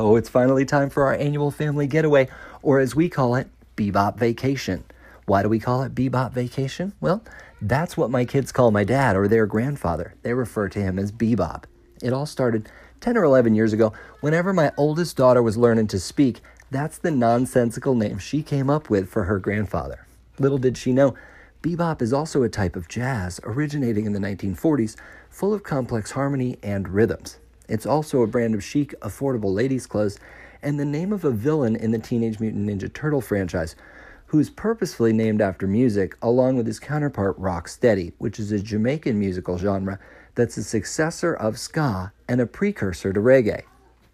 Oh, it's finally time for our annual family getaway, or as we call it, Bebop Vacation. Why do we call it Bebop Vacation? Well, that's what my kids call my dad or their grandfather. They refer to him as Bebop. It all started 10 or 11 years ago. Whenever my oldest daughter was learning to speak, that's the nonsensical name she came up with for her grandfather. Little did she know, bebop is also a type of jazz originating in the 1940s, full of complex harmony and rhythms. It's also a brand of chic, affordable ladies' clothes and the name of a villain in the Teenage Mutant Ninja Turtle franchise, who's purposefully named after music, along with his counterpart Rocksteady, which is a Jamaican musical genre that's a successor of ska and a precursor to reggae.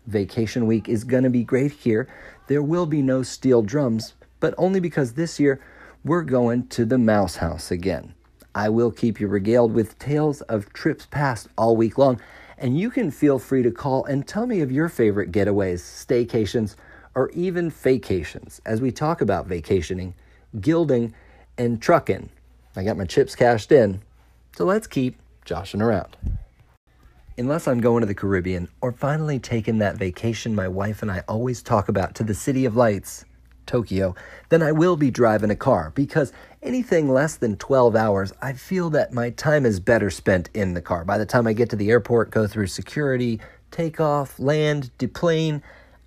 Vacation week is going to be great here. There will be no steel drums, but only because this year we're going to the Mouse House again. I will keep you regaled with tales of trips past all week long, and you can feel free to call and tell me of your favorite getaways, staycations, or even vacations as we talk about vacationing, gilding, and trucking. I got my chips cashed in, so let's keep joshing around. Unless I'm going to the Caribbean or finally taking that vacation my wife and I always talk about to the City of Lights, Tokyo, then I will be driving a car because anything less than 12 hours, I feel that my time is better spent in the car. By the time I get to the airport, go through security, take off, land, deplane,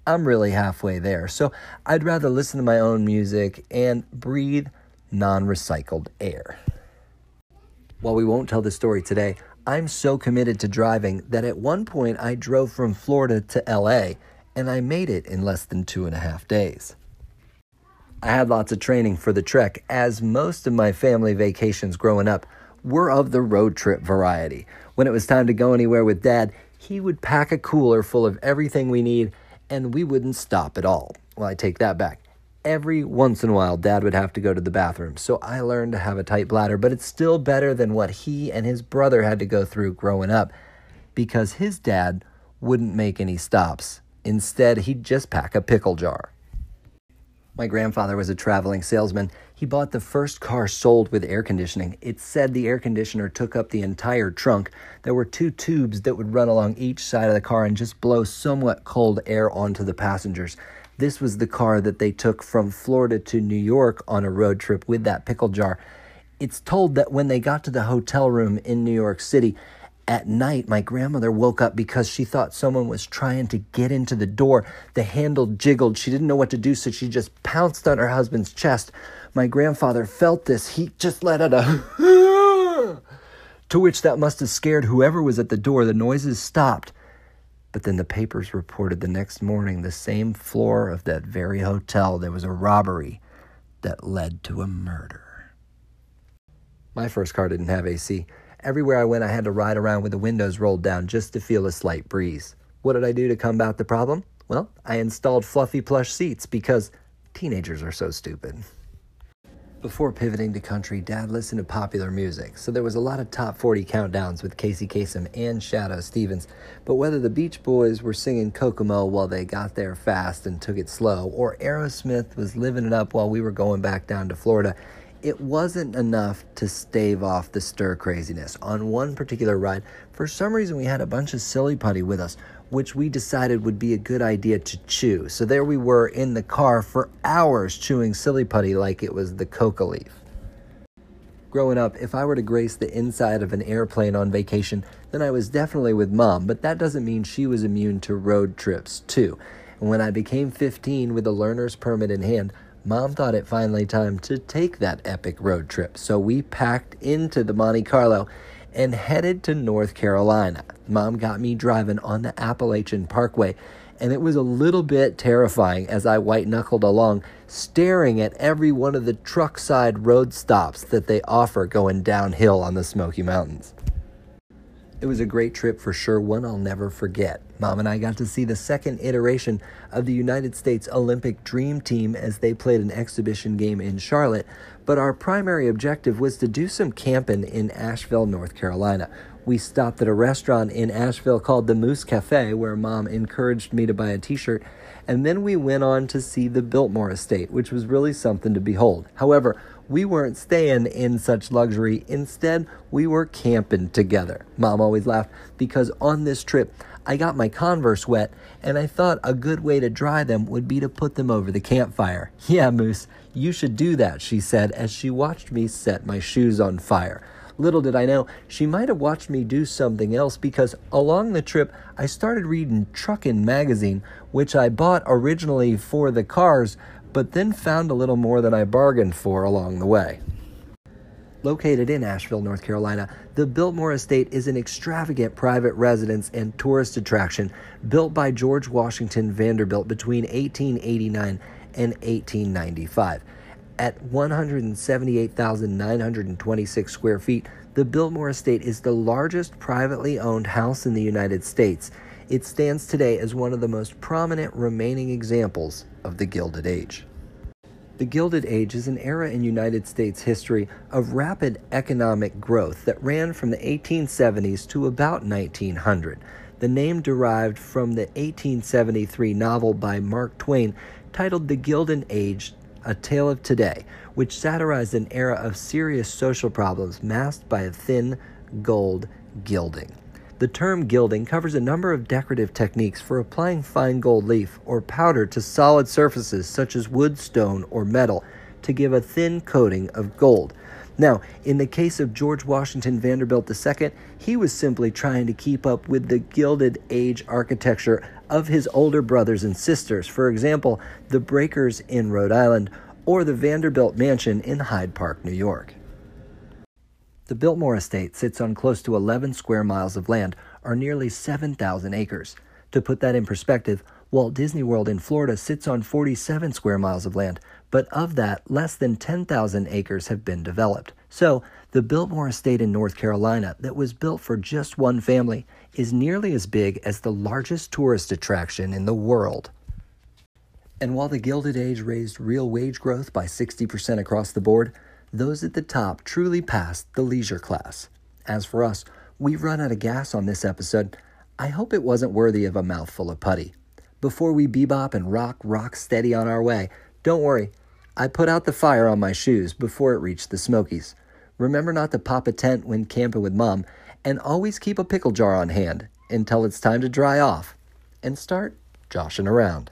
I'm really halfway there. So I'd rather listen to my own music and breathe non recycled air. While we won't tell the story today, I'm so committed to driving that at one point I drove from Florida to LA and I made it in less than two and a half days. I had lots of training for the trek, as most of my family vacations growing up were of the road trip variety. When it was time to go anywhere with dad, he would pack a cooler full of everything we need and we wouldn't stop at all. Well, I take that back every once in a while, dad would have to go to the bathroom. So I learned to have a tight bladder, but it's still better than what he and his brother had to go through growing up because his dad wouldn't make any stops. Instead, he'd just pack a pickle jar. My grandfather was a traveling salesman. He bought the first car sold with air conditioning. It said the air conditioner took up the entire trunk. There were two tubes that would run along each side of the car and just blow somewhat cold air onto the passengers. This was the car that they took from Florida to New York on a road trip with that pickle jar. It's told that when they got to the hotel room in New York City, at night, my grandmother woke up because she thought someone was trying to get into the door. The handle jiggled. She didn't know what to do, so she just pounced on her husband's chest. My grandfather felt this. He just let out a to which that must have scared whoever was at the door. The noises stopped. But then the papers reported the next morning the same floor of that very hotel there was a robbery that led to a murder. My first car didn't have AC. Everywhere I went, I had to ride around with the windows rolled down just to feel a slight breeze. What did I do to combat the problem? Well, I installed fluffy plush seats because teenagers are so stupid. Before pivoting to country, Dad listened to popular music, so there was a lot of top 40 countdowns with Casey Kasem and Shadoe Stevens. But whether the Beach Boys were singing Kokomo while they got there fast and took it slow, or Aerosmith was living it up while we were going back down to Florida, it wasn't enough to stave off the stir craziness. On one particular ride, for some reason, we had a bunch of silly putty with us which we decided would be a good idea to chew. So there we were in the car for hours chewing silly putty like it was the coca leaf. Growing up, if I were to grace the inside of an airplane on vacation, then I was definitely with mom, but that doesn't mean she was immune to road trips, too. And when I became 15 with a learner's permit in hand, mom thought it finally time to take that epic road trip. So we packed into the Monte Carlo and headed to North Carolina. Mom got me driving on the Appalachian Parkway, and it was a little bit terrifying as I white knuckled along, staring at every one of the truck side road stops that they offer going downhill on the Smoky Mountains. It was a great trip for sure, one I'll never forget. Mom and I got to see the second iteration of the United States Olympic Dream Team as they played an exhibition game in Charlotte, but our primary objective was to do some camping in Asheville, North Carolina. We stopped at a restaurant in Asheville called the Moose Cafe, where mom encouraged me to buy a t shirt, and then we went on to see the Biltmore Estate, which was really something to behold. However, we weren't staying in such luxury. Instead, we were camping together. Mom always laughed because on this trip, I got my Converse wet, and I thought a good way to dry them would be to put them over the campfire. Yeah, Moose, you should do that, she said as she watched me set my shoes on fire. Little did I know, she might have watched me do something else because along the trip I started reading Truckin' magazine, which I bought originally for the cars, but then found a little more than I bargained for along the way. Located in Asheville, North Carolina, the Biltmore Estate is an extravagant private residence and tourist attraction built by George Washington Vanderbilt between 1889 and 1895. At 178,926 square feet, the Biltmore Estate is the largest privately owned house in the United States. It stands today as one of the most prominent remaining examples of the Gilded Age. The Gilded Age is an era in United States history of rapid economic growth that ran from the 1870s to about 1900. The name derived from the 1873 novel by Mark Twain titled The Gilded Age A Tale of Today, which satirized an era of serious social problems masked by a thin gold gilding. The term gilding covers a number of decorative techniques for applying fine gold leaf or powder to solid surfaces such as wood, stone, or metal to give a thin coating of gold. Now, in the case of George Washington Vanderbilt II, he was simply trying to keep up with the Gilded Age architecture of his older brothers and sisters, for example, the Breakers in Rhode Island or the Vanderbilt Mansion in Hyde Park, New York. The Biltmore Estate sits on close to 11 square miles of land, or nearly 7,000 acres. To put that in perspective, Walt Disney World in Florida sits on 47 square miles of land, but of that, less than 10,000 acres have been developed. So, the Biltmore Estate in North Carolina, that was built for just one family, is nearly as big as the largest tourist attraction in the world. And while the Gilded Age raised real wage growth by 60% across the board, those at the top truly passed the leisure class. As for us, we've run out of gas on this episode. I hope it wasn't worthy of a mouthful of putty. Before we bebop and rock rock steady on our way, don't worry, I put out the fire on my shoes before it reached the Smokies. Remember not to pop a tent when camping with mom, and always keep a pickle jar on hand until it's time to dry off and start joshing around.